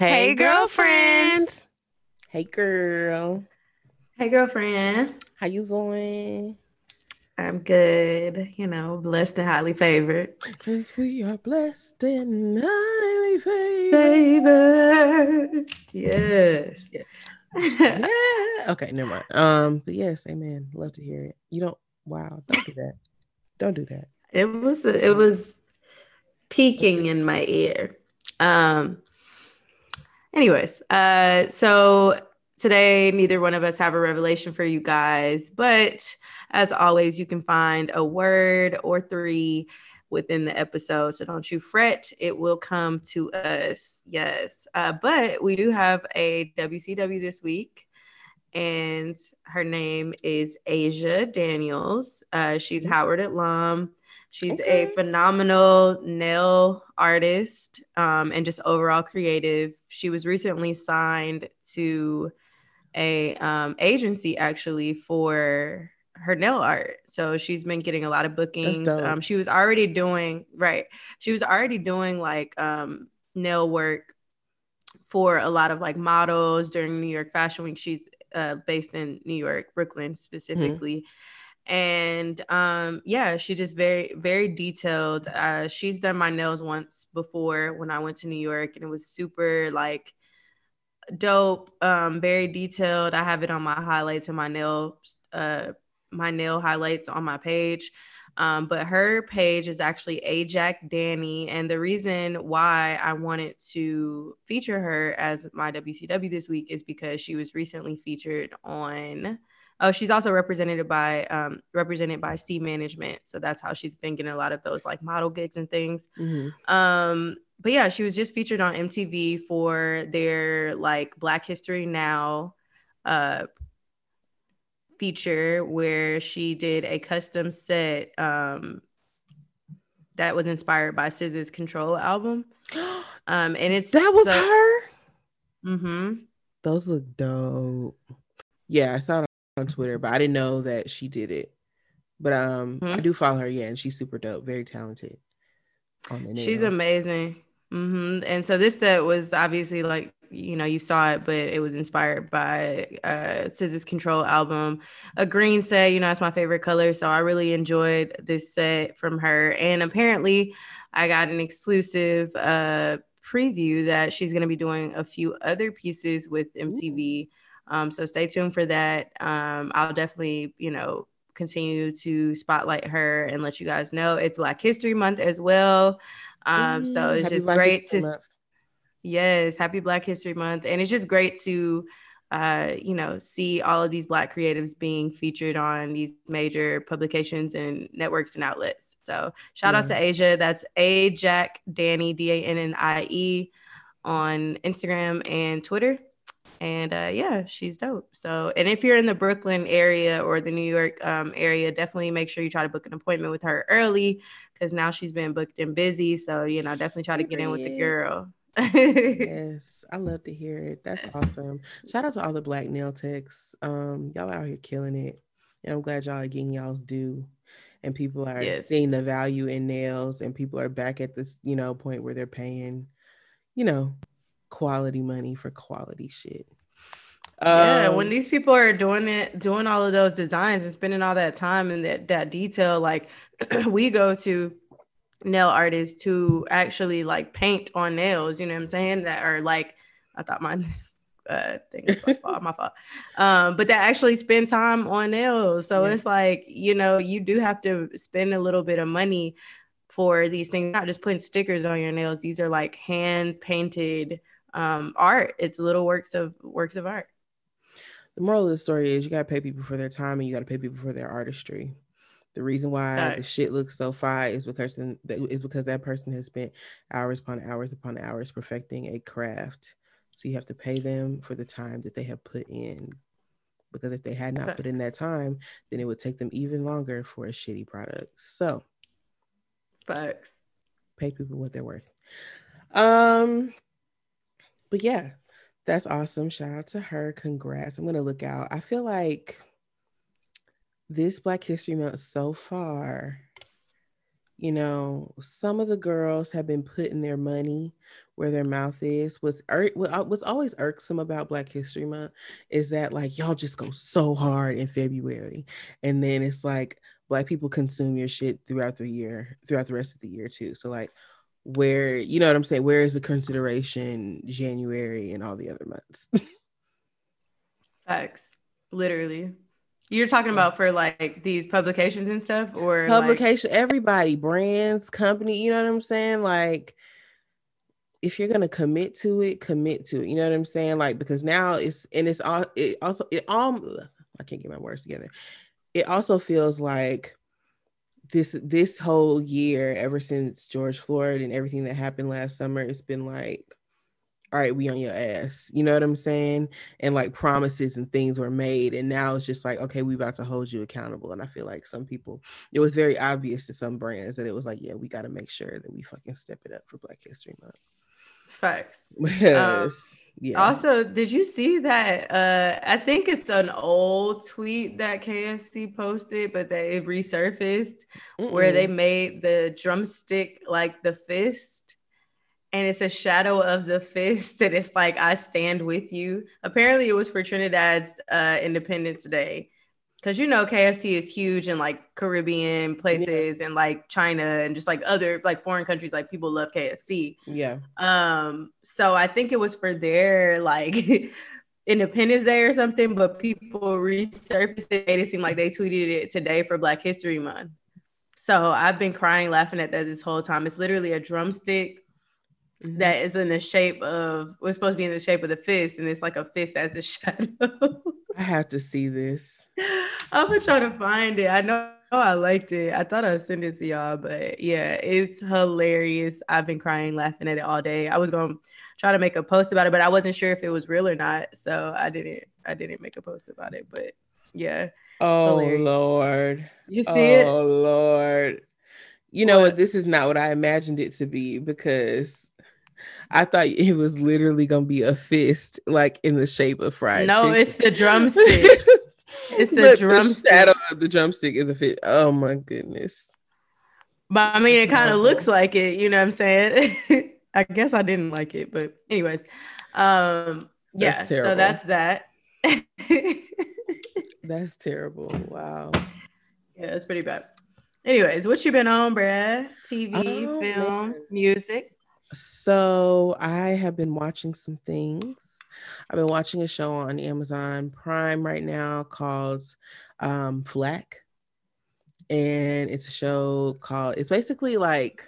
Hey, girlfriends. Hey, girl. Hey, girlfriend. How you doing? I'm good. You know, blessed and highly favored. Cause we are blessed and highly favored. Favored. Yes. yeah. Okay, never mind. Um, but yes, amen. Love to hear it. You don't. Wow. Don't do that. Don't do that. It was. It was peaking in my ear. Um. Anyways, uh, so today neither one of us have a revelation for you guys, but as always, you can find a word or three within the episode. So don't you fret, it will come to us. Yes. Uh, but we do have a WCW this week, and her name is Asia Daniels. Uh, she's mm-hmm. Howard alum. She's okay. a phenomenal nail artist um, and just overall creative. She was recently signed to a um, agency actually for her nail art. So she's been getting a lot of bookings. Um, she was already doing right. She was already doing like um, nail work for a lot of like models during New York Fashion Week. She's uh, based in New York, Brooklyn specifically. Mm-hmm and um yeah she just very very detailed uh she's done my nails once before when i went to new york and it was super like dope um very detailed i have it on my highlights and my nail uh my nail highlights on my page um, but her page is actually Ajac Danny. And the reason why I wanted to feature her as my WCW this week is because she was recently featured on Oh, she's also represented by um, represented by C Management, so that's how she's been getting a lot of those like model gigs and things. Mm-hmm. Um, but yeah, she was just featured on MTV for their like Black History Now uh, feature where she did a custom set um, that was inspired by SZA's Control album. Um, and it's that was so- her. Mm-hmm. Those look dope. Yeah, I saw on Twitter, but I didn't know that she did it. But um, mm-hmm. I do follow her. Yeah, and she's super dope, very talented. She's amazing. Mm-hmm. And so this set was obviously like you know you saw it, but it was inspired by uh SZA's Control album, a green set. You know, it's my favorite color, so I really enjoyed this set from her. And apparently, I got an exclusive uh preview that she's going to be doing a few other pieces with MTV. Ooh um, so stay tuned for that. Um, I'll definitely, you know, continue to spotlight her and let you guys know it's Black History Month as well. Um, so it's just Black great History to, Month. yes, happy Black History Month. And it's just great to, uh, you know, see all of these Black creatives being featured on these major publications and networks and outlets. So shout yeah. out to Asia. That's A Jack Danny, D A N N I E on Instagram and Twitter and uh, yeah, she's dope. So, and if you're in the Brooklyn area or the New York um, area, definitely make sure you try to book an appointment with her early because now she's been booked and busy. So, you know, definitely try to get in with the girl. yes, I love to hear it. That's awesome. Shout out to all the black nail techs. Um, y'all out here killing it. And I'm glad y'all are getting y'all's due. And people are yes. seeing the value in nails, and people are back at this, you know, point where they're paying, you know, quality money for quality shit. Yeah, um, when these people are doing it, doing all of those designs and spending all that time and that that detail, like we go to nail artists to actually like paint on nails, you know what I'm saying? That are like, I thought my uh thing was my fault, my fault. Um, but that actually spend time on nails. So yeah. it's like, you know, you do have to spend a little bit of money for these things, not just putting stickers on your nails. These are like hand painted um, art. It's little works of works of art. The moral of the story is you gotta pay people for their time and you gotta pay people for their artistry. The reason why right. the shit looks so fine is because is because that person has spent hours upon hours upon hours perfecting a craft. So you have to pay them for the time that they have put in. Because if they had not put in that time, then it would take them even longer for a shitty product. So, facts. Pay people what they're worth. Um, but yeah, that's awesome. Shout out to her. Congrats. I'm gonna look out. I feel like this Black History Month so far, you know, some of the girls have been putting their money where their mouth is. What's ir- uh, what's always irksome about Black History Month is that like y'all just go so hard in February, and then it's like Black people consume your shit throughout the year, throughout the rest of the year too. So like, where you know what I'm saying? Where is the consideration January and all the other months? Facts, literally. You're talking about for like these publications and stuff, or publication, like- everybody, brands, company. You know what I'm saying? Like, if you're gonna commit to it, commit to it. You know what I'm saying? Like, because now it's and it's all it also it all I can't get my words together. It also feels like this this whole year, ever since George Floyd and everything that happened last summer, it's been like all right, we on your ass. You know what I'm saying? And like promises and things were made. And now it's just like, okay, we about to hold you accountable. And I feel like some people, it was very obvious to some brands that it was like, yeah, we got to make sure that we fucking step it up for Black History Month. Facts. Yes. Um, yeah. Also, did you see that? Uh, I think it's an old tweet that KFC posted, but they resurfaced Mm-mm. where they made the drumstick like the fist and it's a shadow of the fist and it's like i stand with you apparently it was for trinidad's uh, independence day because you know kfc is huge in like caribbean places yeah. and like china and just like other like foreign countries like people love kfc yeah um so i think it was for their like independence day or something but people resurfaced it it seemed like they tweeted it today for black history month so i've been crying laughing at that this whole time it's literally a drumstick mm-hmm. that is in the shape of was supposed to be in the shape of the fist, and it's like a fist as the shadow. I have to see this. I'm gonna try to find it. I know I liked it. I thought I'd send it to y'all, but yeah, it's hilarious. I've been crying, laughing at it all day. I was gonna try to make a post about it, but I wasn't sure if it was real or not, so I didn't. I didn't make a post about it, but yeah. Oh hilarious. Lord. You see oh, it? Oh Lord. You know what? what? This is not what I imagined it to be because I thought it was literally gonna be a fist, like in the shape of fried. No, chicken. it's the drumstick. it's the drumstick. The shadow of the drumstick is a fit. Oh my goodness. But I mean, it kind of looks like it. You know what I'm saying? I guess I didn't like it, but anyways, um, yeah. So that's that. that's terrible. Wow. Yeah, it's pretty bad. Anyways, what you been on, Brad? TV, oh, film, man. music. So I have been watching some things. I've been watching a show on Amazon Prime right now called um. And it's a show called, it's basically like,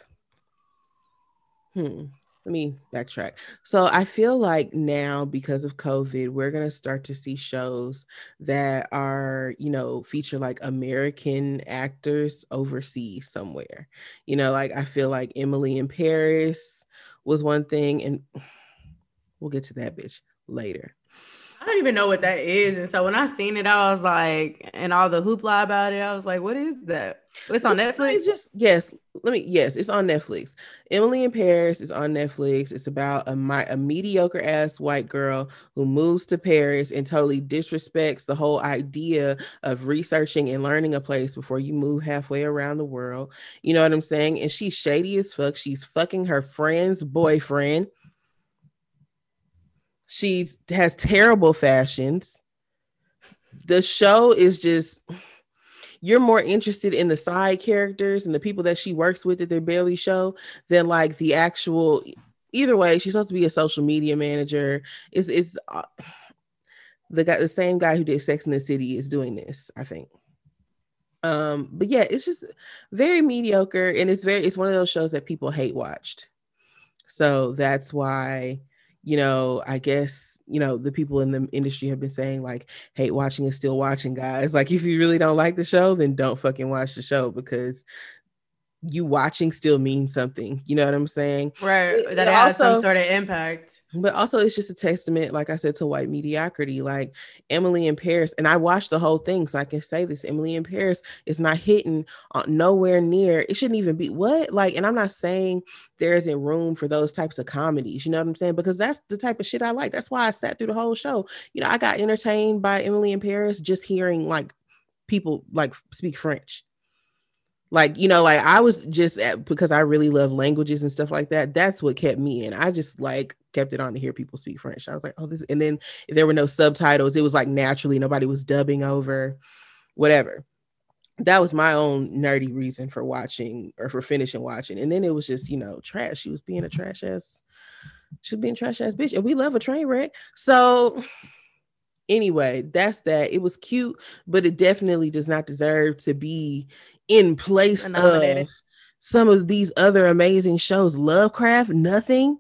hmm, let me backtrack. So I feel like now because of COVID, we're going to start to see shows that are, you know, feature like American actors overseas somewhere. You know, like I feel like Emily in Paris was one thing and we'll get to that bitch later. I don't even know what that is. And so when I seen it, I was like, and all the hoopla about it, I was like, what is that? It's on Netflix. Just yes. Let me yes, it's on Netflix. Emily in Paris is on Netflix. It's about a my a mediocre ass white girl who moves to Paris and totally disrespects the whole idea of researching and learning a place before you move halfway around the world. You know what I'm saying? And she's shady as fuck. She's fucking her friend's boyfriend she has terrible fashions. The show is just you're more interested in the side characters and the people that she works with that they barely show than like the actual either way she's supposed to be a social media manager. It's it's uh, the guy the same guy who did sex in the city is doing this i think. Um but yeah it's just very mediocre and it's very it's one of those shows that people hate watched. So that's why you know, I guess, you know, the people in the industry have been saying like, hate watching is still watching, guys. Like, if you really don't like the show, then don't fucking watch the show because you watching still means something. You know what I'm saying? Right. That it has also, some sort of impact. But also, it's just a testament, like I said, to white mediocrity. Like Emily in Paris, and I watched the whole thing, so I can say this: Emily in Paris is not hitting uh, nowhere near. It shouldn't even be what like. And I'm not saying there isn't room for those types of comedies. You know what I'm saying? Because that's the type of shit I like. That's why I sat through the whole show. You know, I got entertained by Emily in Paris just hearing like people like speak French like you know like i was just at, because i really love languages and stuff like that that's what kept me in. I just like kept it on to hear people speak french. I was like oh this and then there were no subtitles it was like naturally nobody was dubbing over whatever. That was my own nerdy reason for watching or for finishing watching. And then it was just you know trash. She was being a trash ass she was being trash ass bitch and we love a train wreck. So anyway that's that. It was cute but it definitely does not deserve to be in place of some of these other amazing shows. Lovecraft, nothing.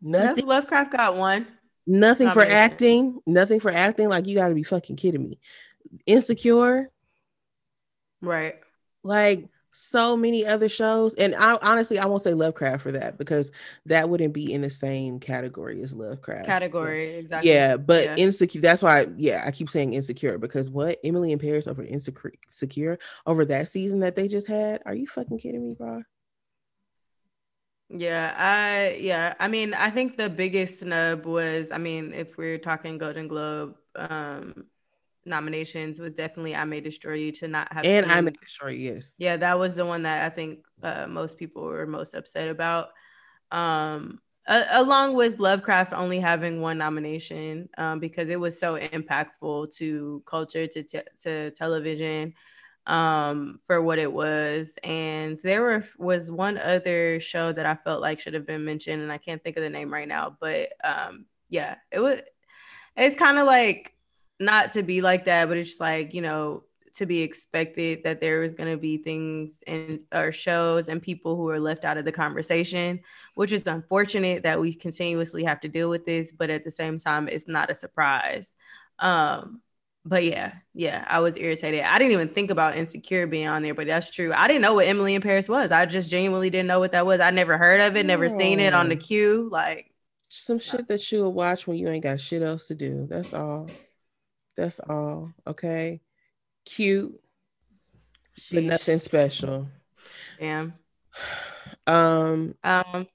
Nothing. Lovecraft got one. Nothing for acting. Nothing for acting. Like you got to be fucking kidding me. Insecure. Right. Like so many other shows and I honestly I won't say Lovecraft for that because that wouldn't be in the same category as Lovecraft. Category, exactly. Yeah, but yeah. insecure that's why yeah, I keep saying insecure because what Emily in Paris over insecure over that season that they just had. Are you fucking kidding me, bro? Yeah, I yeah, I mean, I think the biggest snub was I mean, if we're talking Golden Globe um nominations was definitely I May Destroy You to not have and. I May Destroy You, yes. Yeah, that was the one that I think uh, most people were most upset about. Um, a- along with Lovecraft only having one nomination um, because it was so impactful to culture, to, te- to television um for what it was and there were was one other show that i felt like should have been mentioned and i can't think of the name right now but um yeah it was it's kind of like not to be like that, but it's like, you know, to be expected that there is going to be things and or shows and people who are left out of the conversation, which is unfortunate that we continuously have to deal with this, but at the same time, it's not a surprise. Um, but yeah, yeah, I was irritated. I didn't even think about insecure being on there, but that's true. I didn't know what Emily in Paris was. I just genuinely didn't know what that was. I never heard of it, never seen it on the queue. Like some shit that you'll watch when you ain't got shit else to do. That's all. That's all. Okay. Cute, Sheesh. but nothing special. Damn. Um. Um.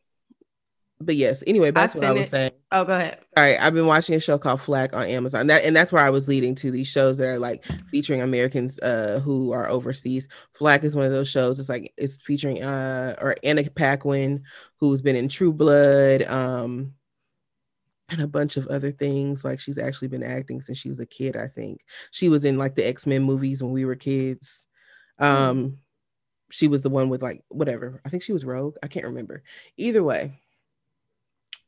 But yes. Anyway, that's what I was saying. Oh, go ahead. All right. I've been watching a show called Flack on Amazon. That and that's where I was leading to these shows that are like featuring Americans uh who are overseas. Flack is one of those shows. It's like it's featuring uh or Anna Paquin, who's been in True Blood. Um and a bunch of other things. Like she's actually been acting since she was a kid, I think. She was in like the X-Men movies when we were kids. Mm-hmm. Um she was the one with like whatever. I think she was Rogue. I can't remember. Either way.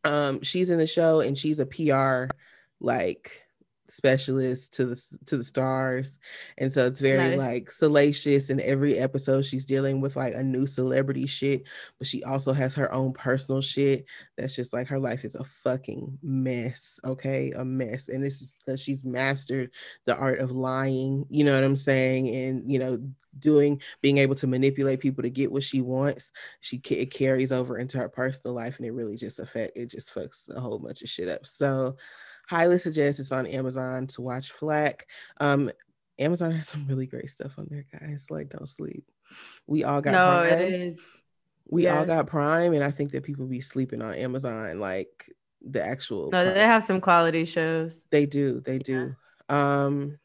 Um she's in the show and she's a PR like specialist to the to the stars and so it's very nice. like salacious in every episode she's dealing with like a new celebrity shit but she also has her own personal shit that's just like her life is a fucking mess okay? A mess and this is because she's mastered the art of lying you know what i'm saying? And you know doing being able to manipulate people to get what she wants she it carries over into her personal life and it really just affect it just fucks a whole bunch of shit up. So highly suggest it's on Amazon to watch Flack. Um, Amazon has some really great stuff on there, guys. Like, don't sleep. We all got no, Prime. it is. We all got Prime, and I think that people be sleeping on Amazon, like the actual. No, Prime. they have some quality shows. They do. They do. Yeah. Um,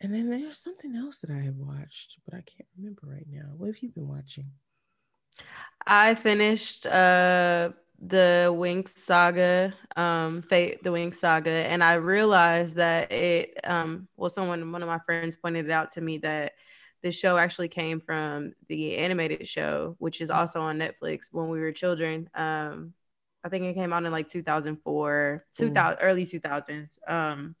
and then there's something else that I have watched, but I can't remember right now. What have you been watching? I finished uh the Winx saga, um, Fate the Winx saga, and I realized that it, um, well, someone, one of my friends pointed it out to me that the show actually came from the animated show, which is also on Netflix when we were children. Um, I think it came out in like 2004, 2000, mm. early 2000s. Um,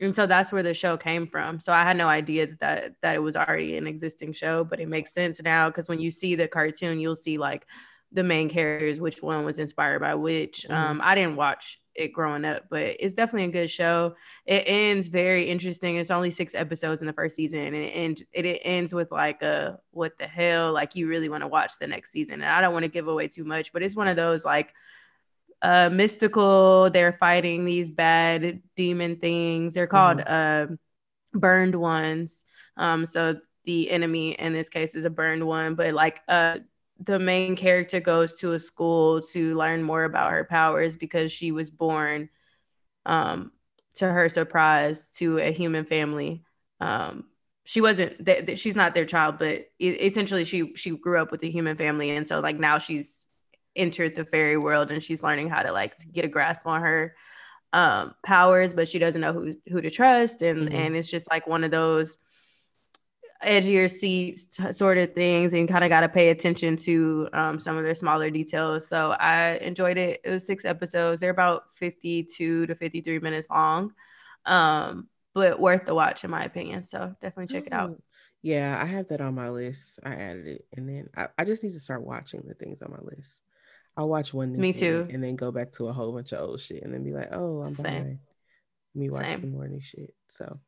and so that's where the show came from. So I had no idea that, that, that it was already an existing show, but it makes sense now because when you see the cartoon, you'll see like the main characters, which one was inspired by which. Mm-hmm. Um, I didn't watch it growing up, but it's definitely a good show. It ends very interesting. It's only six episodes in the first season, and it ends it, ends with like a what the hell? Like you really want to watch the next season. And I don't want to give away too much, but it's one of those like uh mystical. They're fighting these bad demon things. They're called mm-hmm. uh, burned ones. Um, so the enemy in this case is a burned one, but like uh the main character goes to a school to learn more about her powers because she was born um, to her surprise to a human family. Um, she wasn't th- th- she's not their child but essentially she she grew up with a human family. And so like now she's entered the fairy world and she's learning how to like to get a grasp on her um powers but she doesn't know who who to trust. And mm-hmm. and it's just like one of those edgier seats sort of things and kind of got to pay attention to um, some of their smaller details so i enjoyed it it was six episodes they're about 52 to 53 minutes long um but worth the watch in my opinion. So definitely check it out. Yeah, I have that on my list. I added it, and then I, I just need to start watching the things on my list. I'll watch one. Me too. And then go back to a whole bunch of old shit, and then be like, "Oh, I'm Same. behind." Me watch Same. some more new shit. So,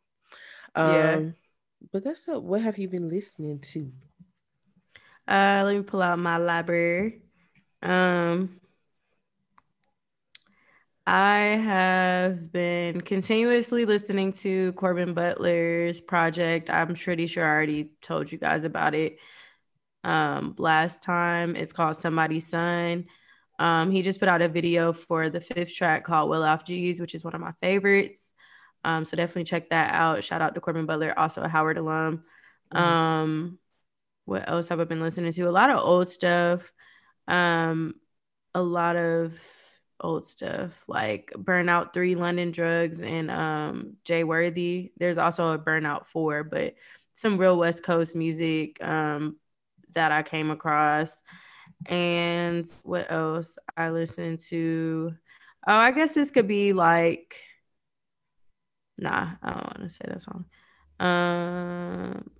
um, yeah. But that's a, what have you been listening to? Uh, let me pull out my library. Um, I have been continuously listening to Corbin Butler's project. I'm pretty sure I already told you guys about it um, last time. It's called Somebody's Son. Um, he just put out a video for the fifth track called Well Off G's, which is one of my favorites. Um, so definitely check that out. Shout out to Corbin Butler, also a Howard alum. Mm-hmm. Um, what else have I been listening to? A lot of old stuff. Um, a lot of old stuff like Burnout 3 London Drugs and um Jay Worthy. There's also a Burnout 4, but some real West Coast music um that I came across. And what else I listened to? Oh, I guess this could be like nah, I don't want to say that song. Um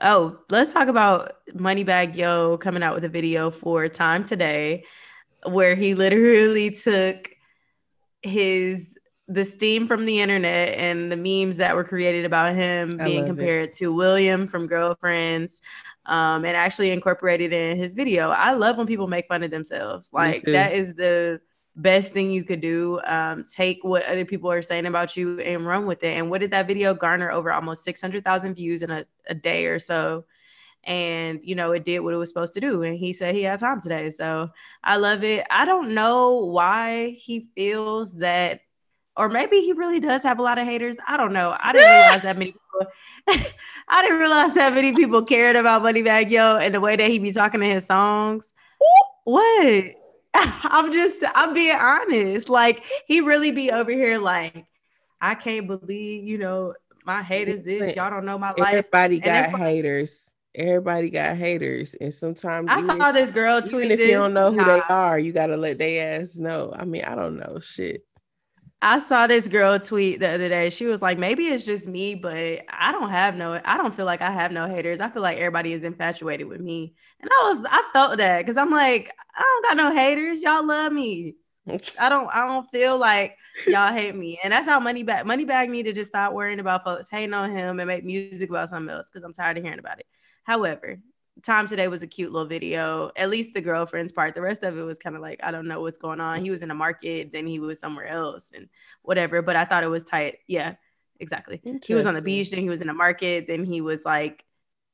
oh, let's talk about Moneybagg Yo coming out with a video for Time Today where he literally took his the steam from the internet and the memes that were created about him being compared it. to William from Girlfriends um, and actually incorporated in his video. I love when people make fun of themselves. Like that is the best thing you could do. Um, take what other people are saying about you and run with it. And what did that video garner over almost 600,000 views in a, a day or so? and you know it did what it was supposed to do and he said he had time today so i love it i don't know why he feels that or maybe he really does have a lot of haters i don't know i didn't realize that many people i didn't realize that many people cared about Moneybagg Yo and the way that he be talking in his songs what i'm just i'm being honest like he really be over here like i can't believe you know my haters this y'all don't know my life everybody got haters everybody got haters, and sometimes I saw this girl tweet. Even if this, you don't know who nah. they are, you gotta let their ass know. I mean, I don't know shit. I saw this girl tweet the other day. She was like, maybe it's just me, but I don't have no, I don't feel like I have no haters. I feel like everybody is infatuated with me. And I was, I felt that because I'm like, I don't got no haters. Y'all love me. I don't, I don't feel like y'all hate me. And that's how money back. Moneybagg, Moneybagg need to just stop worrying about folks hating on him and make music about something else because I'm tired of hearing about it. However, time today was a cute little video, at least the girlfriend's part. The rest of it was kind of like, I don't know what's going on. He was in a market, then he was somewhere else and whatever. But I thought it was tight. Yeah, exactly. He was on the beach, then he was in a market, then he was like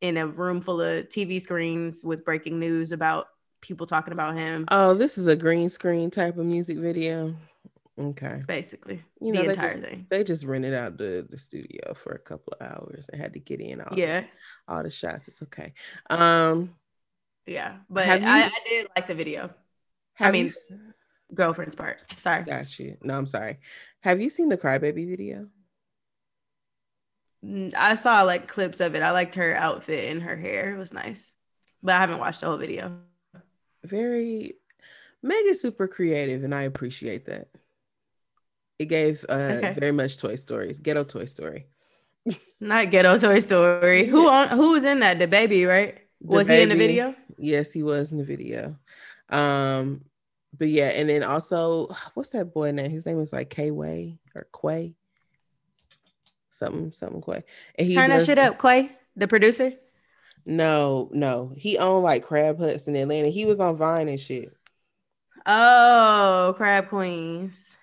in a room full of TV screens with breaking news about people talking about him. Oh, this is a green screen type of music video. Okay. Basically, you know, the entire just, thing. They just rented out the, the studio for a couple of hours and had to get in all yeah the, all the shots. It's okay. Um, yeah, but I, I, did like the video. I mean, you, girlfriend's part. Sorry. Got you. No, I'm sorry. Have you seen the Crybaby video? I saw like clips of it. I liked her outfit and her hair. It was nice, but I haven't watched the whole video. Very, mega super creative, and I appreciate that. It gave uh, okay. very much Toy Stories, ghetto Toy Story. Not ghetto Toy Story. Who on who was in that? DaBaby, right? The was baby, he in the video? Yes, he was in the video. Um, but yeah, and then also, what's that boy name? His name is like K Way or Quay. Something, something Quay. And he turn that shit up, Quay, the producer. No, no, he owned like crab huts in Atlanta. He was on Vine and shit. Oh, Crab Queens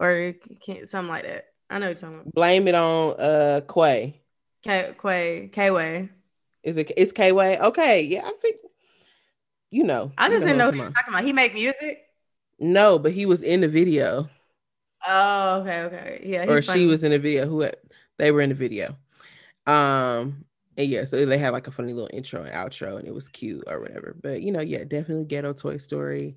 or something like that. I know you're talking about. Blame it on uh Quay. K Quay K Way. Is it? It's K Way. Okay, yeah, I think. You know. I just didn't know what you talking about. He make music. No, but he was in the video. Oh, okay, okay, yeah. Or funny. she was in the video. Who they were in the video. Um, and yeah, so they had like a funny little intro and outro, and it was cute or whatever. But you know, yeah, definitely ghetto Toy Story.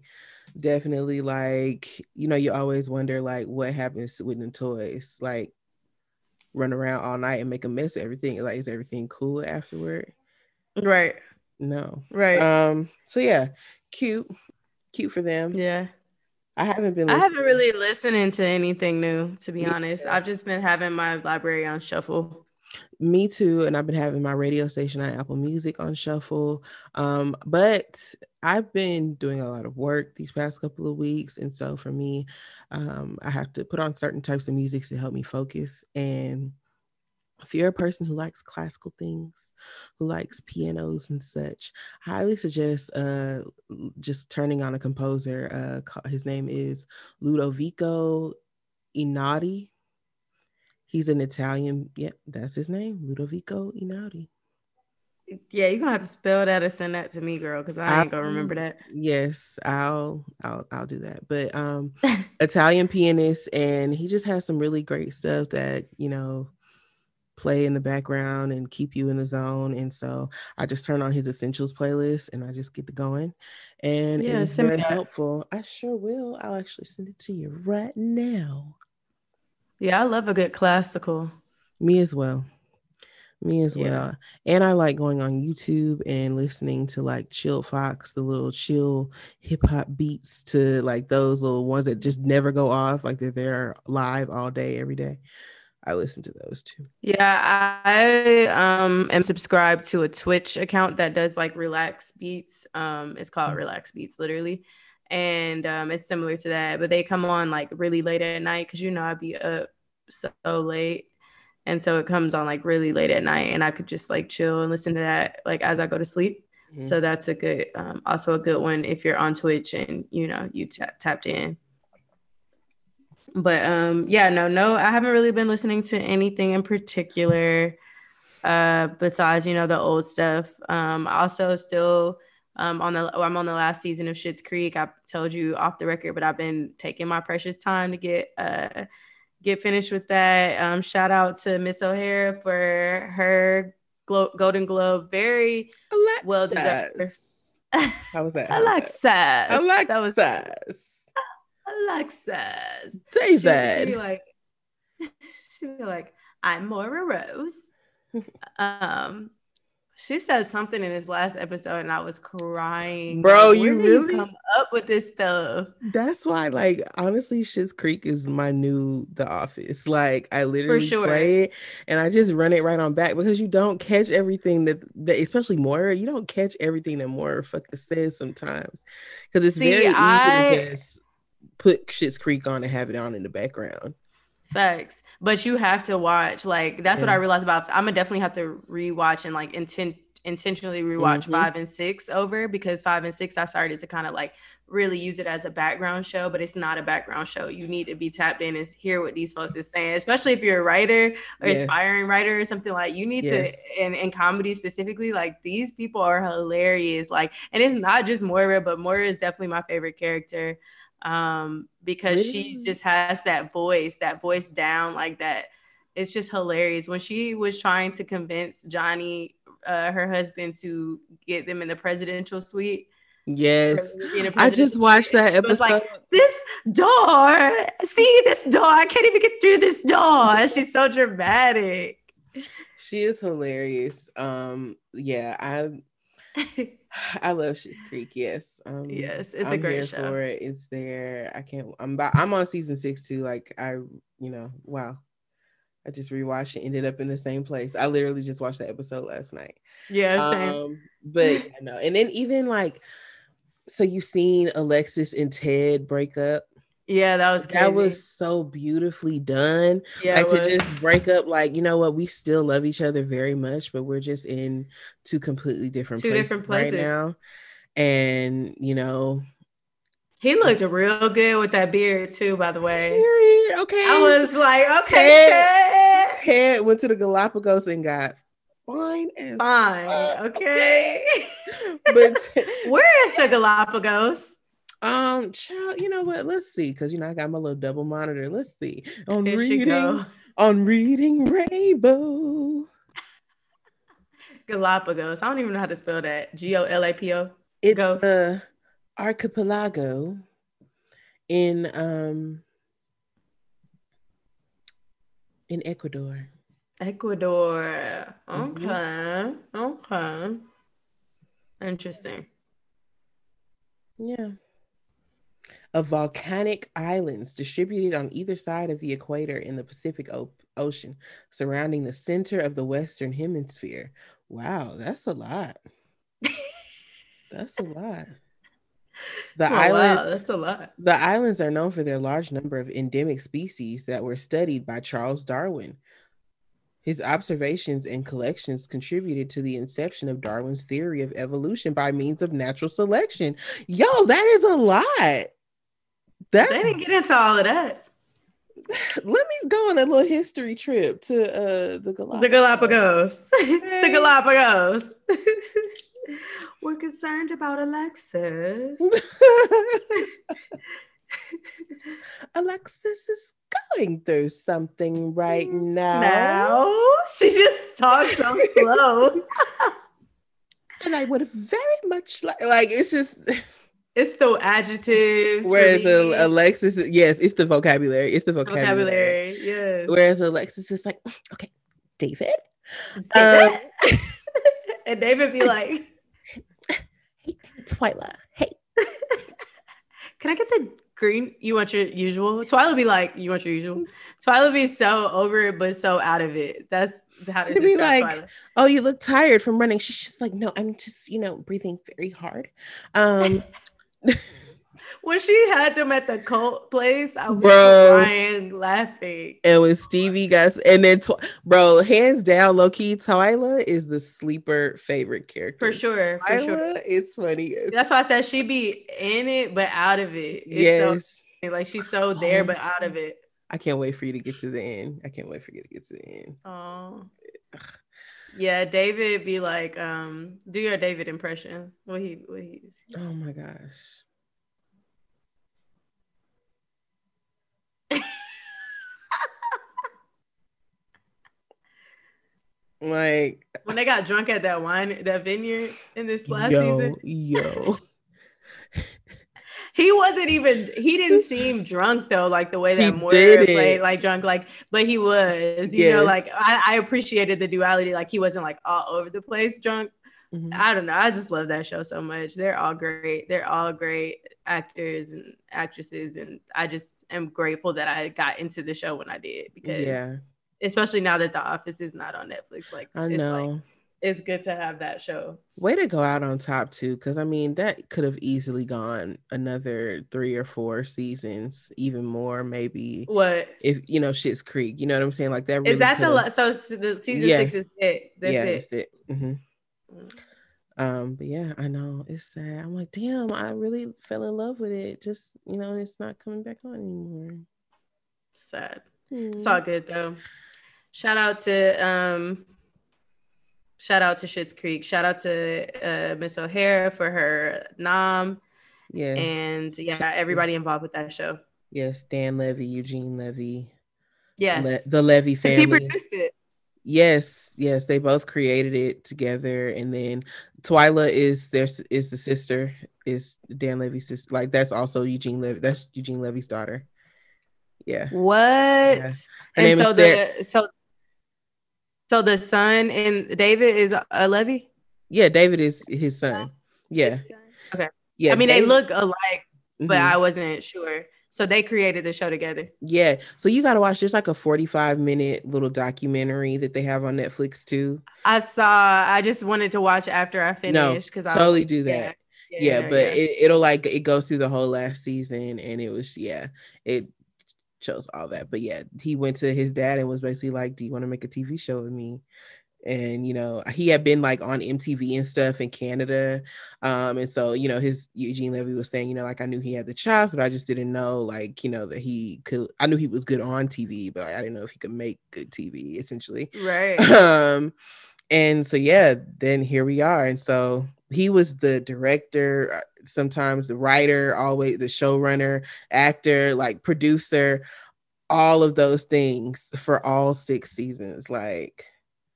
Definitely like you know, you always wonder like what happens with the toys, like run around all night and make a mess of everything. Like, is everything cool afterward? Right. No. Right. Um. So yeah, cute, cute for them. Yeah. I haven't been. Listening. I haven't really listening to anything new, to be yeah. honest. I've just been having my library on shuffle. Me too, and I've been having my radio station on Apple Music on shuffle. Um, but I've been doing a lot of work these past couple of weeks, and so for me, um, I have to put on certain types of music to help me focus. And if you're a person who likes classical things, who likes pianos and such, I highly suggest uh, just turning on a composer. Uh, his name is Ludovico Einaudi He's an Italian. Yeah, that's his name, Ludovico Einaudi. Yeah, you're gonna have to spell that or send that to me, girl, because I ain't gonna remember that. Yes, I'll I'll I'll do that. But um Italian pianist and he just has some really great stuff that, you know, play in the background and keep you in the zone. And so I just turn on his essentials playlist and I just get to going. And yeah, it's very helpful. I sure will. I'll actually send it to you right now. Yeah, I love a good classical. Me as well. Me as yeah. well. And I like going on YouTube and listening to like Chill Fox, the little chill hip hop beats to like those little ones that just never go off, like they're there live all day, every day. I listen to those too. Yeah, I um am subscribed to a Twitch account that does like relax beats. Um, it's called mm-hmm. Relax Beats, literally and um, it's similar to that. But they come on like really late at night because you know I'd be up so late, and so it comes on like really late at night, and I could just like chill and listen to that like as I go to sleep. Mm-hmm. So that's a good, um, also a good one if you're on Twitch and you know you t- tapped in. But um, yeah, no, no, I haven't really been listening to anything in particular uh besides you know the old stuff um also still um, on the I'm on the last season of Schitt's Creek. I told you off the record, but I've been taking my precious time to get uh, get finished with that. Um, shout out to Miss O'Hara for her Glo- Golden Globe, very Alexis. well deserved. How was that? Alexis. Alexis. That was Alexis. Say that. She, she like she like I'm Moira Rose. um, she said something in his last episode, and I was crying. Bro, like, you really you come up with this stuff. That's why, like, honestly, Schitt's Creek is my new The Office. Like, I literally sure. play it, and I just run it right on back because you don't catch everything that, that especially Moira, you don't catch everything that Moira fucking says sometimes because it's See, very easy I... to just put Schitt's Creek on and have it on in the background. Facts. But you have to watch. Like that's yeah. what I realized about I'm gonna definitely have to rewatch and like intent intentionally rewatch mm-hmm. five and six over because five and six I started to kind of like really use it as a background show, but it's not a background show. You need to be tapped in and hear what these folks is saying, especially if you're a writer or yes. aspiring writer or something like you need yes. to in, in comedy specifically, like these people are hilarious. Like, and it's not just Moira, but Moira is definitely my favorite character um, because really? she just has that voice, that voice down like that. It's just hilarious. When she was trying to convince Johnny, uh, her husband, to get them in the presidential suite. Yes, I just watched that episode. like this door. See this door. I can't even get through this door. She's so dramatic. She is hilarious. Um, yeah, I I love Schitt's Creek. Yes. Um, yes, it's I'm a great show. For it. It's there. I can't. I'm. About, I'm on season six too. Like I, you know, wow. I just rewatched it. Ended up in the same place. I literally just watched the episode last night. Yeah, same. Um, but no, and then even like, so you've seen Alexis and Ted break up. Yeah, that was crazy. that was so beautifully done. Yeah, like to just break up, like you know what, we still love each other very much, but we're just in two completely different two places different places right now. And you know, he looked real good with that beard too. By the way, period. Okay, I was like, okay, head, head went to the Galapagos and got fine and fine. Okay, okay. but where is the Galapagos? Um, child, you know what? Let's see, because you know I got my little double monitor. Let's see on reading on reading Rainbow. Galapagos. I don't even know how to spell that. G O L A P O. It's the archipelago in um in Ecuador. Ecuador. Okay. Mm-hmm. Okay. Interesting. Yeah. Of volcanic islands distributed on either side of the equator in the Pacific o- Ocean, surrounding the center of the Western Hemisphere. Wow, that's a lot. that's a lot. The oh, islands, wow, that's a lot. The islands are known for their large number of endemic species that were studied by Charles Darwin. His observations and collections contributed to the inception of Darwin's theory of evolution by means of natural selection. Yo, that is a lot. That's, they didn't get into all of that. Let me go on a little history trip to uh, the Galapagos. The Galapagos. the Galapagos. We're concerned about Alexis. Alexis is going through something right mm, now. Now she just talks so slow. and I would very much like like it's just it's the adjectives. Whereas Alexis, yes, it's the vocabulary. It's the vocabulary. vocabulary yeah. Whereas Alexis is like, okay, David. David? Um, and David be like, Hey, Twyla. Hey. Can I get the green? You want your usual? Twyla be like, you want your usual? Twyla be so over it, but so out of it. That's how to be like, Twyla. oh, you look tired from running. She's just like, no, I'm just, you know, breathing very hard. Um when she had them at the cult place, I was bro, crying, laughing. And when Stevie got, and then, tw- bro, hands down, low key, Twyla is the sleeper favorite character. For sure. For Twyla sure. It's funny. That's why I said she'd be in it, but out of it. It's yes. So, like she's so there, but out of it. I can't wait for you to get to the end. I can't wait for you to get to the end. Oh. Yeah, David be like, um, do your David impression. What he what he's Oh my gosh. like when they got drunk at that wine that vineyard in this last yo, season. Yo. He wasn't even he didn't seem drunk though like the way that Moira played like drunk like but he was you yes. know like I, I, appreciated the duality like he wasn't like all over the place drunk. Mm-hmm. I don't know I just love that show so much. They're all great they're all great actors and actresses and I just am grateful that I got into the show when I did because yeah. especially now that The Office is not on Netflix like I know like, it's good to have that show. Way to go out on top too, because I mean that could have easily gone another three or four seasons, even more maybe. What if you know Schitt's Creek? You know what I'm saying? Like that. Really is that the so the season yeah. six is it? That's yeah, it. That's it. Mm-hmm. Mm. Um, but yeah, I know it's sad. I'm like, damn, I really fell in love with it. Just you know, it's not coming back on anymore. Sad. Mm. It's all good though. Shout out to um Shout out to Schitt's Creek. Shout out to uh, Miss O'Hara for her nom. Yes. And yeah, everybody involved with that show. Yes, Dan Levy, Eugene Levy. Yes. Le- the Levy family. He produced it. Yes, yes, they both created it together, and then Twyla is their is the sister, is Dan Levy's sister. Like that's also Eugene Levy. That's Eugene Levy's daughter. Yeah. What? Yeah. And so the so so the son and David is a Levy. Yeah, David is his son. Yeah. Okay. Yeah. I mean, David, they look alike, but mm-hmm. I wasn't sure. So they created the show together. Yeah. So you got to watch. There's like a 45 minute little documentary that they have on Netflix too. I saw. I just wanted to watch after I finished because no, I totally do that. Yeah, yeah, yeah but yeah. It, it'll like it goes through the whole last season, and it was yeah, it shows all that. But yeah, he went to his dad and was basically like, "Do you want to make a TV show with me?" And you know, he had been like on MTV and stuff in Canada, um, and so you know, his Eugene Levy was saying, you know, like I knew he had the chops, but I just didn't know, like you know, that he could. I knew he was good on TV, but I didn't know if he could make good TV, essentially. Right. Um, and so yeah, then here we are, and so he was the director sometimes the writer always the showrunner actor like producer all of those things for all six seasons like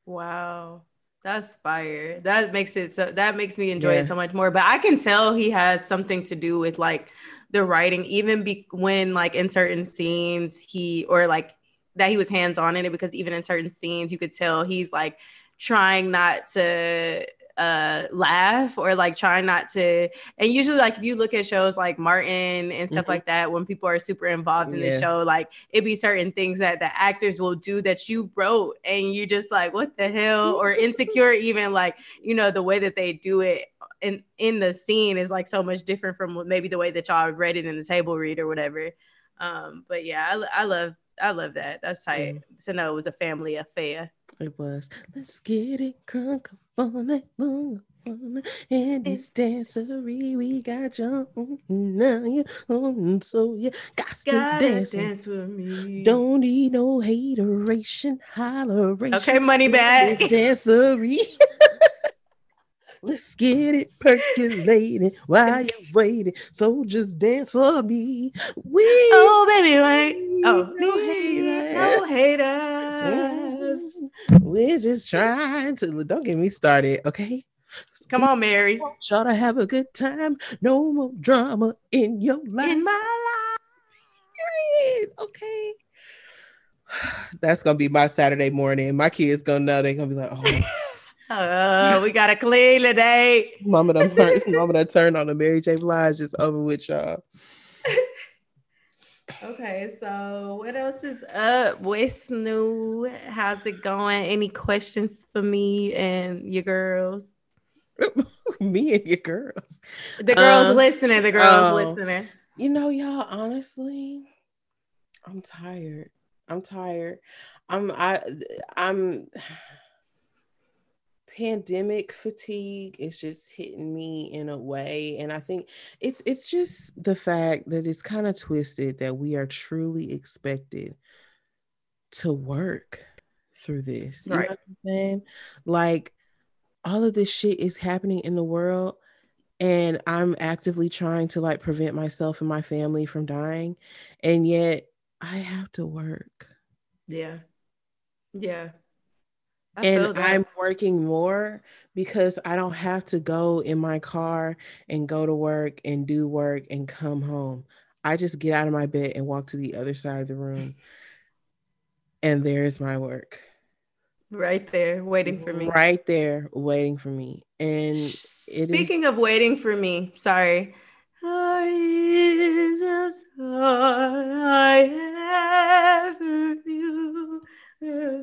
wow That's fire. That makes it so that makes me enjoy yeah. it so much more. But I can tell he has something to do with like the writing, even be when like in certain scenes he or like that he was hands on in it because even in certain scenes you could tell he's like trying not to uh laugh or like trying not to and usually like if you look at shows like martin and stuff mm-hmm. like that when people are super involved in yes. the show like it be certain things that the actors will do that you wrote and you just like what the hell or insecure even like you know the way that they do it in in the scene is like so much different from maybe the way that y'all read it in the table read or whatever um but yeah i, I love I love that. That's tight mm. to know it was a family affair. It was. Let's get it crunk on it, and this dancery we got you now you on so you got to dance. dance with me. Don't need no hateration, holleration. Okay, money back. Dancery. Let's get it percolating while you're waiting. So just dance for me. We oh baby, wait. Oh no haters, no haters. We're just trying to don't get me started, okay? Come on, Mary. Try to have a good time. No more drama in your life. In my life. Period. Okay. That's gonna be my Saturday morning. My kids gonna know they're gonna be like, oh uh, we gotta clean today. Mama done turned, Mama done turned on the Mary J. Blige just over with y'all. okay, so what else is up? What's new? How's it going? Any questions for me and your girls? me and your girls. The girls um, listening. The girls um, listening. You know, y'all. Honestly, I'm tired. I'm tired. I'm. I. I'm pandemic fatigue is just hitting me in a way and i think it's it's just the fact that it's kind of twisted that we are truly expected to work through this you right. know what i'm saying? Like all of this shit is happening in the world and i'm actively trying to like prevent myself and my family from dying and yet i have to work. Yeah. Yeah and I'm working more because I don't have to go in my car and go to work and do work and come home. I just get out of my bed and walk to the other side of the room. And there's my work. Right there, waiting for me. Right there, waiting for me. And speaking is- of waiting for me, sorry. I ever knew Cinderella.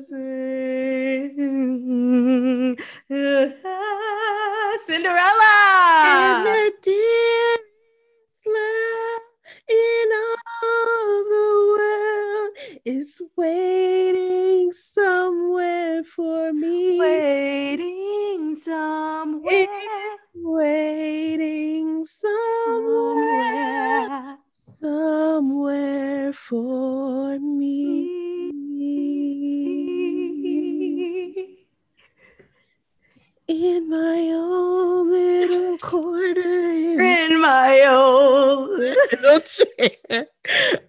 And the dearest love in all the world is waiting somewhere for me. Waiting somewhere. It's waiting somewhere. Somewhere for me. In my own little corner in my own little chair.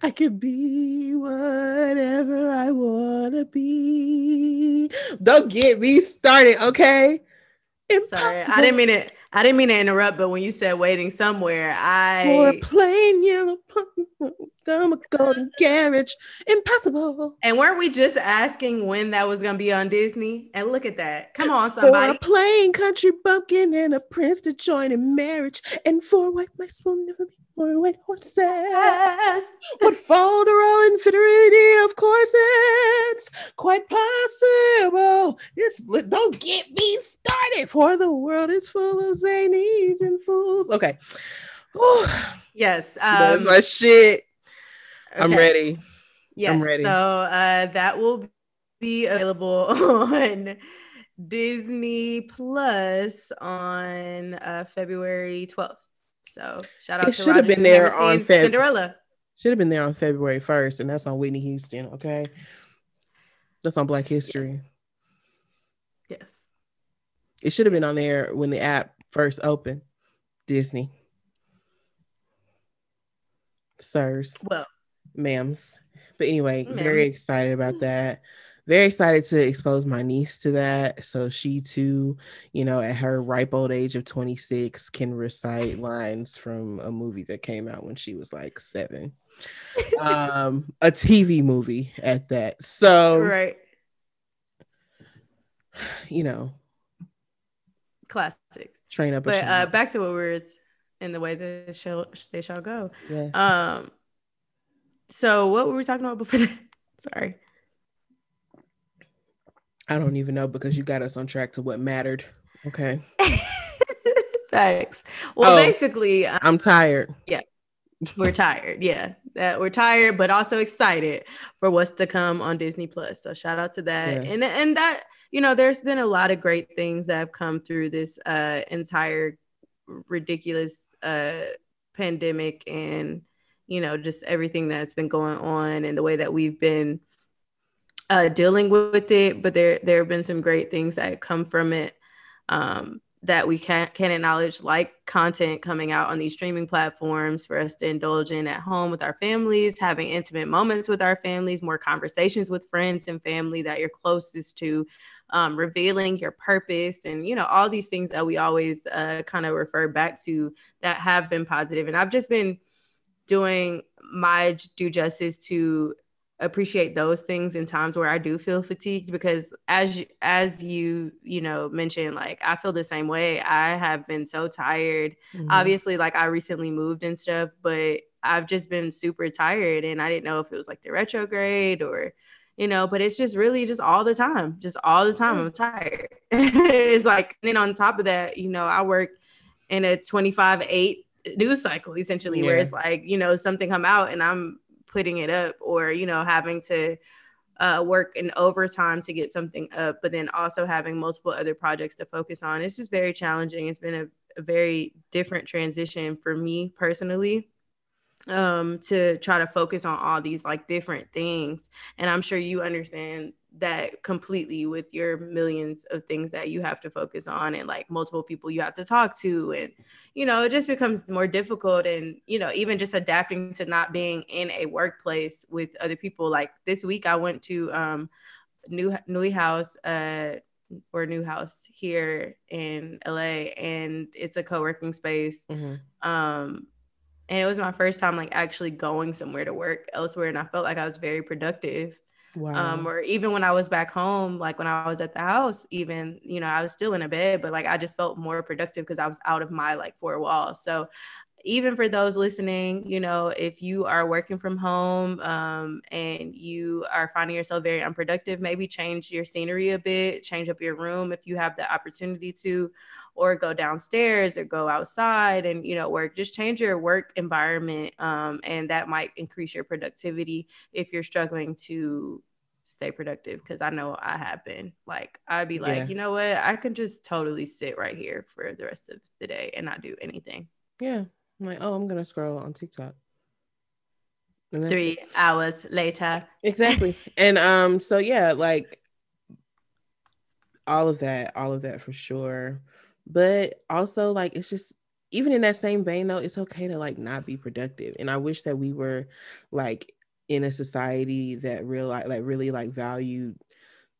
I can be whatever i want to be. Don't get me started okay? Impossible. sorry i didn't mean it I didn't mean to interrupt, but when you said waiting somewhere, I for a plain yellow a golden carriage, impossible. And weren't we just asking when that was gonna be on Disney? And look at that! Come on, somebody. For a plain country bumpkin and a prince to join in marriage, and four white mice will never be four white horses. What all infinity of courses? Quite possible. It's don't get me started, for the world is full of zanies and fools. Okay. yes, um, that's my shit. Okay. I'm ready. Yes, I'm ready. So uh, that will be available on Disney Plus on uh, February 12th. So shout out it to should have been there on Feb- Cinderella. Should have been there on February 1st, and that's on Whitney Houston. Okay. That's on Black History. Yes. yes. It should have been on there when the app first opened. Disney. Sirs. Well, ma'ams. But anyway, very excited about that. Very excited to expose my niece to that. So she too, you know, at her ripe old age of 26, can recite lines from a movie that came out when she was like seven. um, a TV movie at that. So right. You know. Classic. Train up. But uh, back to what we were in the way that shall they shall go. Yes. Um so what were we talking about before that? Sorry. I don't even know because you got us on track to what mattered. Okay. Thanks. Well, oh, basically, um, I'm tired. Yeah. We're tired. Yeah. That we're tired, but also excited for what's to come on Disney Plus. So shout out to that. Yes. And and that, you know, there's been a lot of great things that have come through this uh entire ridiculous uh pandemic and you know, just everything that's been going on and the way that we've been uh, dealing with it. But there there have been some great things that come from it um, that we can can acknowledge, like content coming out on these streaming platforms for us to indulge in at home with our families, having intimate moments with our families, more conversations with friends and family that you're closest to. Um, revealing your purpose and you know all these things that we always uh, kind of refer back to that have been positive. positive and i've just been doing my due justice to appreciate those things in times where I do feel fatigued because as as you you know mentioned like I feel the same way I have been so tired mm-hmm. obviously like I recently moved and stuff but I've just been super tired and I didn't know if it was like the retrograde or you know but it's just really just all the time just all the time I'm tired it's like and then on top of that you know I work in a 25 8 news cycle essentially yeah. where it's like you know something come out and i'm putting it up or you know having to uh, work in overtime to get something up but then also having multiple other projects to focus on. It's just very challenging. It's been a, a very different transition for me personally um to try to focus on all these like different things. And i'm sure you understand that completely with your millions of things that you have to focus on and like multiple people you have to talk to and you know it just becomes more difficult and you know even just adapting to not being in a workplace with other people. Like this week i went to um new NeueHouse uh or NeueHouse here in la and it's a co-working space. Mm-hmm. um and it was my first time like actually going somewhere to work elsewhere and i felt like i was very productive Wow. Um, or even when I was back home, like when I was at the house, even, you know, I was still in a bed, but like I just felt more productive because I was out of my like four walls. So even for those listening, you know, if you are working from home um, and you are finding yourself very unproductive, maybe change your scenery a bit, change up your room if you have the opportunity to, or go downstairs or go outside and you know work just change your work environment um, and that might increase your productivity if you're struggling to stay productive because i know i have been. Like i'd be like yeah. you know what? I can just totally sit right here for the rest of the day and not do anything. Yeah. I'm like oh i'm gonna scroll on tiktok. Three it. hours later. Exactly. And um so yeah like all of that all of that for sure. But also like it's just even in that same vein though it's okay to like not be productive. And i wish that we were like in a society that real like really like valued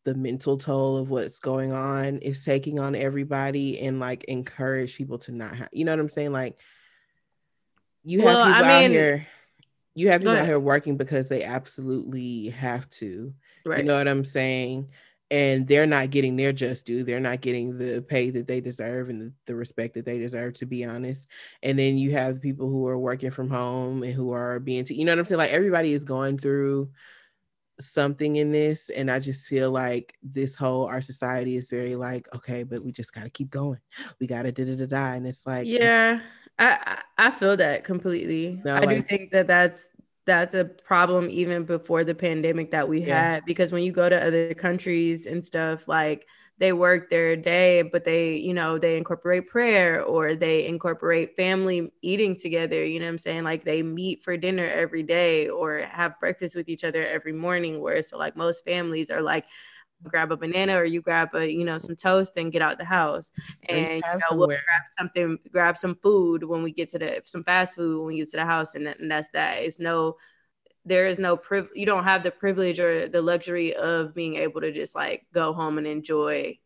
the mental toll of what's going on is taking on everybody and like encourage people to not have you know what i'm saying? Like you have well, people I mean, out here you have people out here working because they absolutely have to right. you know what i'm saying and they're not getting their just due. They're not getting the pay that they deserve and the, the, respect that they deserve, to be honest. And then you have people who are working from home and who are being, t- you know what I'm saying? Like everybody is going through something in this. And I just feel like this whole, our society is very like, okay, but we just got to keep going. We got to da da da da. And it's like, yeah, I, I feel that completely. No, I like, do think that that's that's a problem even before the pandemic that we yeah. had because when you go to other countries and stuff like they work their day but they you know they incorporate prayer or they incorporate family eating together you know what i'm saying like they meet for dinner every day or have breakfast with each other every morning whereas so like most families are like grab a banana or you grab a you know some toast and get out the house and you know, we'll grab something grab some food when we get to the some fast food when we get to the house and, that, and that's that it's no there is no priv you don't have the privilege or the luxury of being able to just like go home and enjoy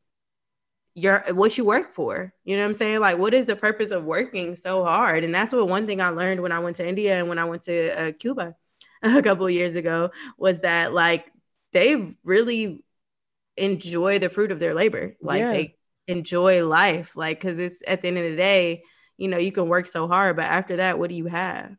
your what you work for. You know what I'm saying? Like, what is the purpose of working so hard? And that's what one thing I learned when I went to India and when I went to uh, Cuba a couple years ago was that like they really enjoy the fruit of their labor. Like yeah. they enjoy life. Like, cause it's at the end of the day, you know, you can work so hard, but after that, what do you have?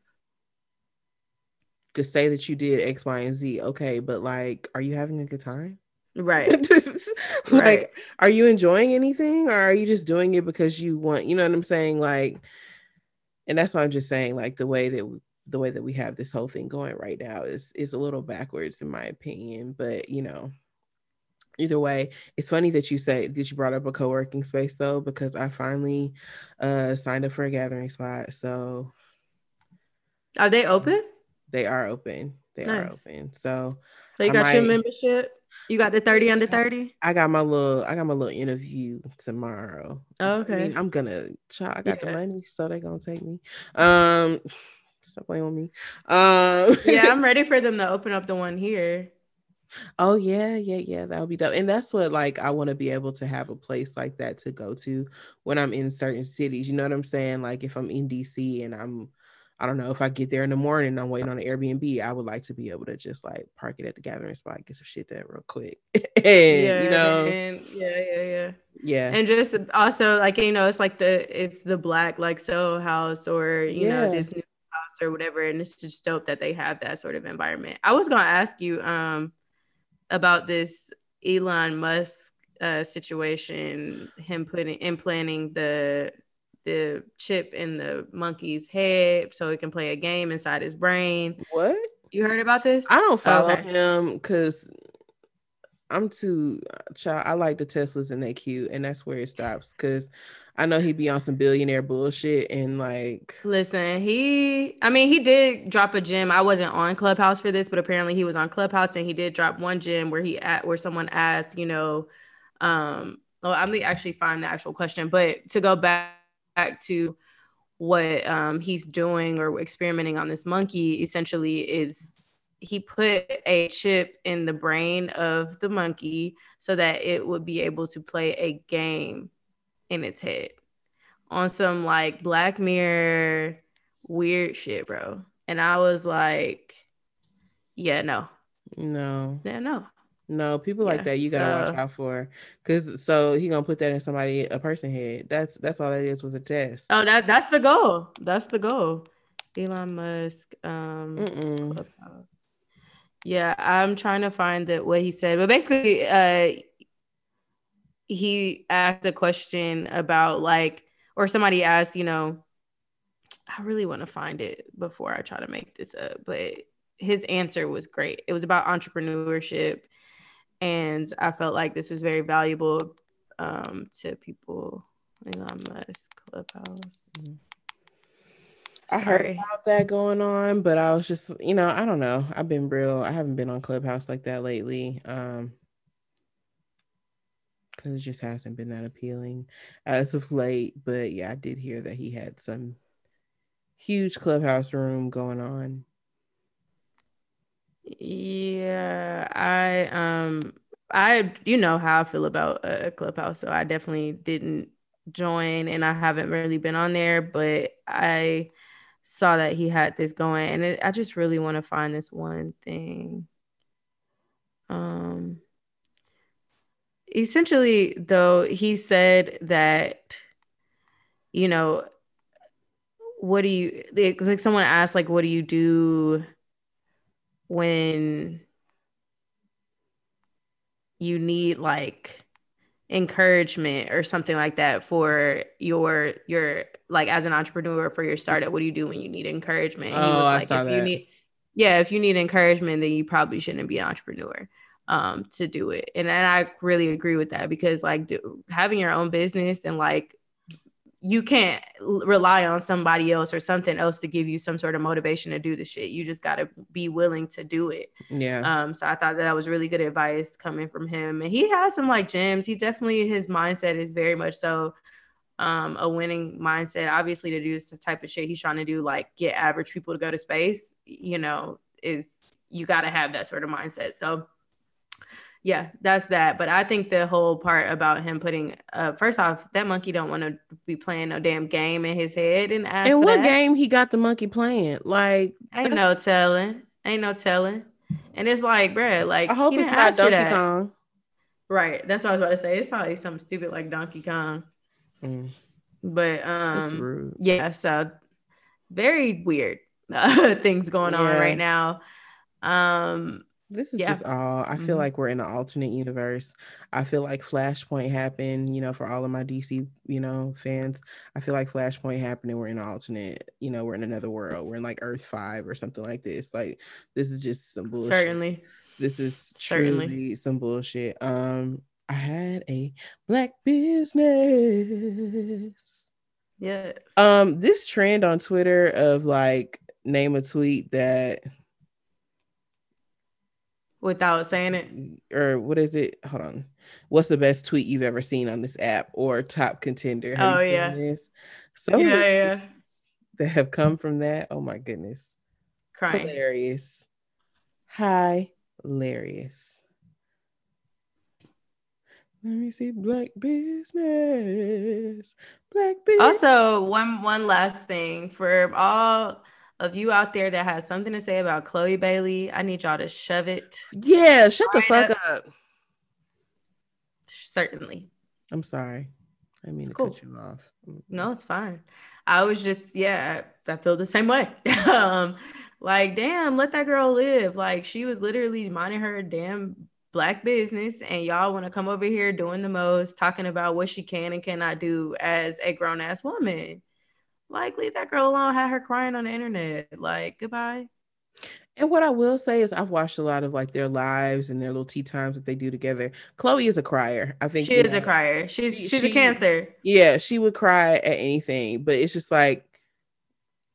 To say that you did X, Y, and Z, okay, but like, are you having a good time? Right. like, right. are you enjoying anything or are you just doing it because you want, you know what I'm saying? Like, and that's what I'm just saying, like the way that the way that we have this whole thing going right now is is a little backwards in my opinion. But you know, either way, it's funny that you say that you brought up a co-working space though, because I finally uh signed up for a gathering spot. So are they open? They are open. They nice. are open. So So you got might, your membership? You got the 30 under 30? I got my little I got my little interview tomorrow. Oh, okay. I mean, I'm gonna try I got yeah. the money, so they're gonna take me. Um stop playing with me. Um yeah, I'm ready for them to open up the one here. Oh yeah, yeah, yeah. That would be dope. And that's what like I want to be able to have a place like that to go to when I'm in certain cities. You know what I'm saying? Like if I'm in DC and I'm I don't know if I get there in the morning, I'm waiting on an Airbnb. I would like to be able to just like park it at the gathering spot, get some shit there real quick. and yeah, you know, and yeah, yeah, yeah, yeah. And just also like you know, it's like the it's the black like Soho House or you yeah. know this new house or whatever, and it's just dope that they have that sort of environment. I was gonna ask you um about this Elon Musk uh, situation, him putting implanting the the chip in the monkey's head so it can play a game inside his brain. What? You heard about this? I don't follow okay. him because I'm too child. I like the Teslas and they cute, and that's where it stops. Because I know he'd be on some billionaire bullshit and like. Listen, he. I mean, he did drop a gym. I wasn't on Clubhouse for this, but apparently he was on Clubhouse, and he did drop one gym where he at where someone asked, you know, um. Well, I'm gonna actually find the actual question, but to go back back to what um, he's doing or experimenting on this monkey essentially is he put a chip in the brain of the monkey so that it would be able to play a game in its head on some like black mirror weird shit bro and i was like yeah no no yeah no no, people yeah, like that you gotta so, watch out for, cause so he gonna put that in somebody a person head. That's that's all that is was a test. Oh, that that's the goal. That's the goal. Elon Musk. Um, yeah, I'm trying to find that what he said, but basically, uh, he asked a question about like, or somebody asked, you know, I really want to find it before I try to make this up, but his answer was great. It was about entrepreneurship and I felt like this was very valuable um, to people. Elon Musk Clubhouse. Mm-hmm. I heard about that going on, but I was just, you know, I don't know. I've been real. I haven't been on Clubhouse like that lately. Um, because it just hasn't been that appealing as of late. But yeah, I did hear that he had some huge clubhouse room going on. Yeah, I um I you know how I feel about a uh, clubhouse, so I definitely didn't join, and I haven't really been on there, but I saw that he had this going, and it, I just really want to find this one thing. Um, essentially, though, he said that you know what do you like someone asked like what do you do when you need like encouragement or something like that for your your like as an entrepreneur for your startup what do you do when you need encouragement oh, was like I saw if that. you need yeah if you need encouragement then you probably shouldn't be an entrepreneur um to do it and, and i really agree with that because like do, having your own business and like you can't rely on somebody else or something else to give you some sort of motivation to do the shit. You just got to be willing to do it. Yeah. Um. So I thought that, that was really good advice coming from him, and he has some like gems. He definitely his mindset is very much so, um, a winning mindset. Obviously, to do this type of shit he's trying to do, like get average people to go to space, you know, is you got to have that sort of mindset. So yeah, that's that. But I think the whole part about him putting uh first off, that monkey don't want to be playing no damn game in his head and ask. And what that. game he got the monkey playing? Like ain't no telling. Ain't no telling. And it's like, bruh, like I hope it's not Donkey Kong. Right. That's what I was about to say. It's probably something stupid like Donkey Kong. Mm. But um yeah, so very weird uh, things going yeah. on right now. Um this is yeah. just all. I feel mm-hmm. like we're in an alternate universe. I feel like Flashpoint happened, you know, for all of my DC, you know, fans. I feel like Flashpoint happened and we're in an alternate, you know, we're in another world. We're in like Earth 5 or something like this. Like this is just some bullshit. Certainly. This is Certainly. truly some bullshit. Um I had a black business. Yes. Um this trend on Twitter of like name a tweet that without saying it? Mm, or what is it? Hold on. What's the best tweet you've ever seen on this app or top contender? Have oh yeah. this? so yeah yeah. that have come from that oh my goodness. Crying. Hilarious. Hi hilarious. Let me see. Black business. Black business. also one one last thing. For all of you out there that has something to say about Chloe Bailey, I need y'all to shove it. Yeah, shut right the fuck up. up. Certainly. I'm sorry. I mean it's to cool. cut you off. No, it's fine. I was just, yeah, I feel the same way. um, like, damn, let that girl live. Like, she was literally minding her damn black business, and y'all want to come over here doing the most, talking about what she can and cannot do as a grown ass woman. Like, leave that girl alone. Had her crying on the internet. Like, goodbye. And what I will say is, I've watched a lot of like their lives and their little tea times that they do together. Chloe is a crier. I think she is know, a crier. She's she, she's she, a cancer. Yeah, she would cry at anything, but it's just like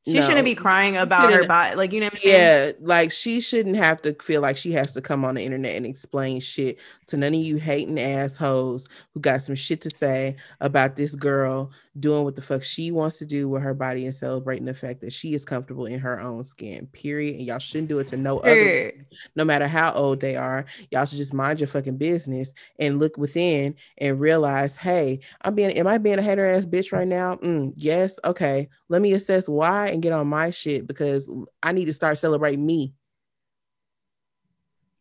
she no. shouldn't be crying about her body. Like, you know what I mean? Yeah, like she shouldn't have to feel like she has to come on the internet and explain shit to none of you hating assholes who got some shit to say about this girl doing what the fuck she wants to do with her body and celebrating the fact that she is comfortable in her own skin. Period. And y'all shouldn't do it to no other, no matter how old they are. Y'all should just mind your fucking business and look within and realize, hey, I'm being, am I being a hater ass bitch right now? Mm, yes. Okay. Let me assess why and get on my shit because I need to start celebrating me.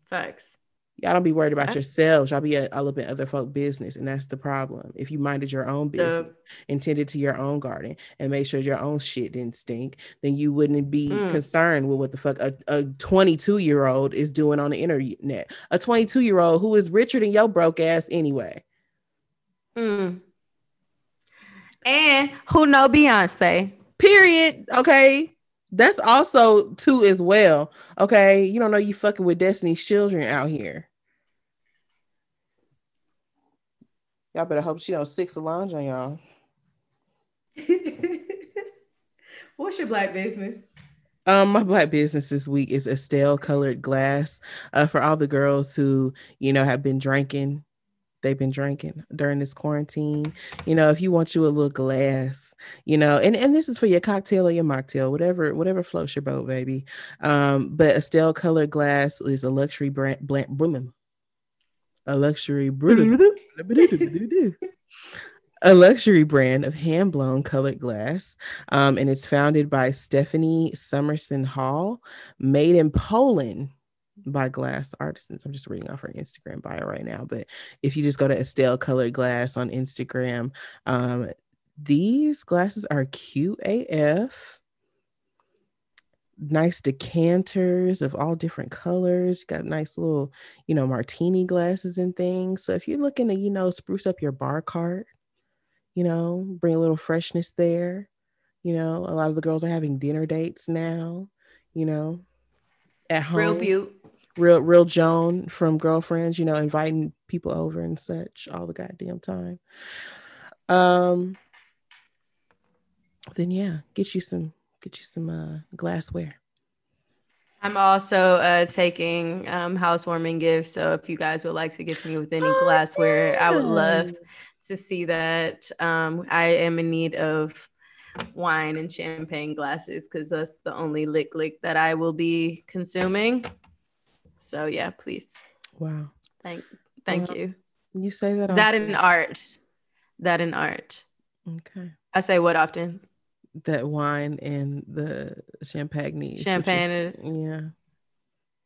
Facts. Y'all don't be worried about yourselves. Y'all be all up in other folk business, and that's the problem. If you minded your own business, the, and tended to your own garden, and made sure your own shit didn't stink, then you wouldn't be mm. concerned with what the fuck a, a 22 year old is doing on the internet. A 22 year old who is richer than your broke ass anyway. Mm. And who know Beyonce? Period. Okay. That's also too as well. Okay. You don't know you fucking with Destiny's children out here. Y'all better hope she don't six Solange on y'all. What's your black business? Um, my black business this week is Estelle colored glass. Uh, for all the girls who, you know, have been drinking they've been drinking during this quarantine. You know, if you want you a little glass, you know, and, and this is for your cocktail or your mocktail, whatever, whatever floats your boat, baby. Um, but Estelle colored glass is a luxury brand, brand a luxury brand, a luxury brand of hand blown colored glass. Um, and it's founded by Stephanie Summerson Hall, made in Poland by glass artisans. I'm just reading off her Instagram bio right now. But if you just go to Estelle Colored Glass on Instagram, um, these glasses are cute AF. Nice decanters of all different colors. got nice little, you know, martini glasses and things. So if you're looking to, you know, spruce up your bar cart, you know, bring a little freshness there. You know, a lot of the girls are having dinner dates now, you know, at home. Real beaut real real Joan from Girlfriends, you know, inviting people over and such all the goddamn time. Um then yeah, get you some get you some uh glassware. I'm also uh, taking um, housewarming gifts. So if you guys would like to gift me with any oh, glassware, yeah. I would love to see that. Um, I am in need of wine and champagne glasses because that's the only lick lick that I will be consuming. So yeah, please. Wow. Thank thank well, you. You say that that in art. That in art. Okay. I say what often? That wine and the champagne. Champagne. Is, yeah.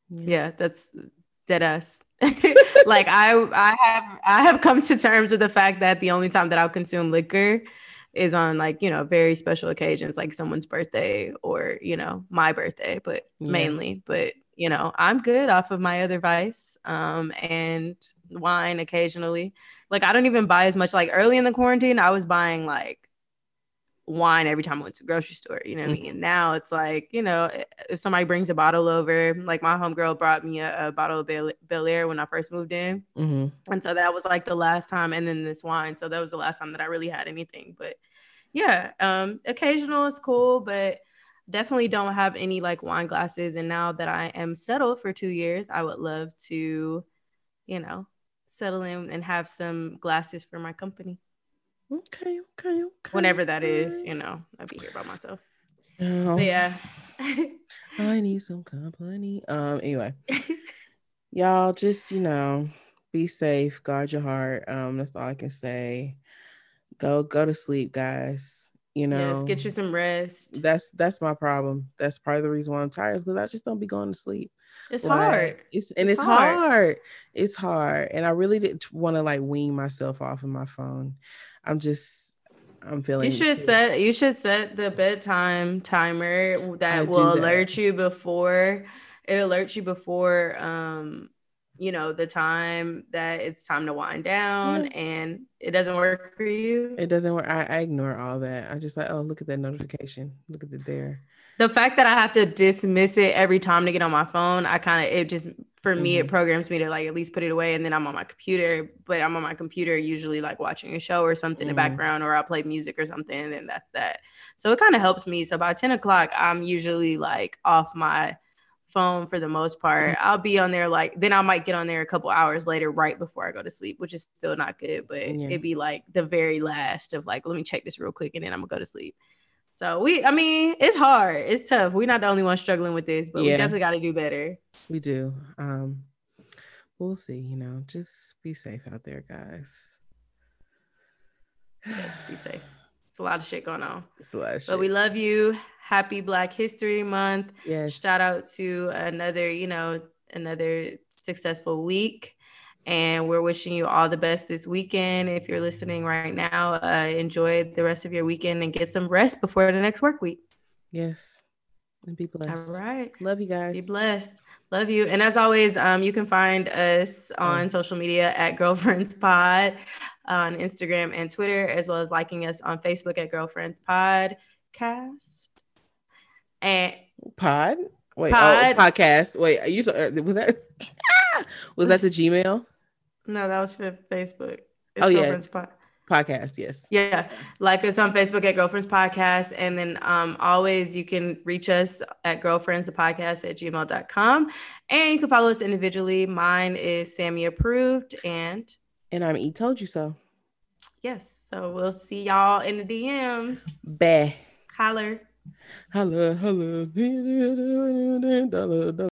yeah. Yeah, that's dead ass. like I I have I have come to terms with the fact that the only time that I'll consume liquor is on like, you know, very special occasions like someone's birthday or, you know, my birthday, but yeah. mainly, but you know, I'm good off of my other vice um and wine occasionally. Like I don't even buy as much like early in the quarantine I was buying like wine every time I went to grocery store. You know what mm-hmm. I mean? And now it's like, you know, if somebody brings a bottle over, like my homegirl brought me a, a bottle of Bel-, Air when I first moved in. Mm-hmm. And so that was like the last time. And then this wine. So that was the last time that I really had anything. But yeah, um, occasional is cool, but definitely don't have any like wine glasses. And now that I am settled for two years, I would love to, you know, settle in and have some glasses for my company. Okay, okay, okay. Whenever that is, you know, I'll be here by myself. Yeah. I need some company. Um, anyway. y'all just, you know, be safe, guard your heart. Um, that's all I can say. Go go to sleep, guys. You know, yes, get you some rest. That's that's my problem. That's part of the reason why I'm tired because I just don't be going to sleep. It's like, hard. It's and it's, it's hard. hard. It's hard. And I really didn't want to like wean myself off of my phone. I'm just I'm feeling. You should set you should set the bedtime timer that I will alert you before it alerts you before um you know the time that it's time to wind down yeah. and it doesn't work for you. It doesn't work. I, I ignore all that. I just like, oh, look at that notification. Look at it there the fact that I have to dismiss it every time to get on my phone, I kind of it just for mm-hmm. me it mm-hmm. programs me to like at least put it away and then I'm on my computer. But I'm on my computer usually like watching a show or something mm-hmm. in the mm-hmm. background or I'll play music or something and that's that. So it kind of helps me. So by 10 o'clock, I'm usually like off my phone for the most part. Mm-hmm. I'll be on there like then I might get on there a couple hours later right before I go to sleep, which is still not good, but yeah. it'd be like the very last of like let me check this real quick and then I'm gonna go to sleep. So we, I mean, it's hard. It's tough. We're not the only ones struggling with this, but yeah. we definitely got to do better. We do. Um, we'll see. You know, just be safe out there, guys. Yes, be safe. It's a lot of shit going on. It's a lot of shit. But we love you. Happy Black History Month. Yes. Shout out to another, you know, another successful week and we're wishing you all the best this weekend. If you're listening right now, uh, enjoy the rest of your weekend and get some rest before the next work week. Yes. And be blessed. All right. Love you guys. Be blessed. Love you. And as always, um, you can find us on social media at Girlfriends Pod on Instagram and Twitter, as well as liking us on Facebook at Girlfriends Podcast. And Pod? Wait, oh, Pod. Oh, podcast. Wait, you uh, was that was that the Gmail? No, that was for Facebook. It's oh yeah, podcast. Yes. Yeah, like us on Facebook at Girlfriends Podcast, and then um, always you can reach us at Girlfriends the Podcast at gmail.com. and you can follow us individually. Mine is Sammy approved, and and I'm E told you so. Yes. So we'll see y'all in the DMs. Bye. Holler. Holler, holler.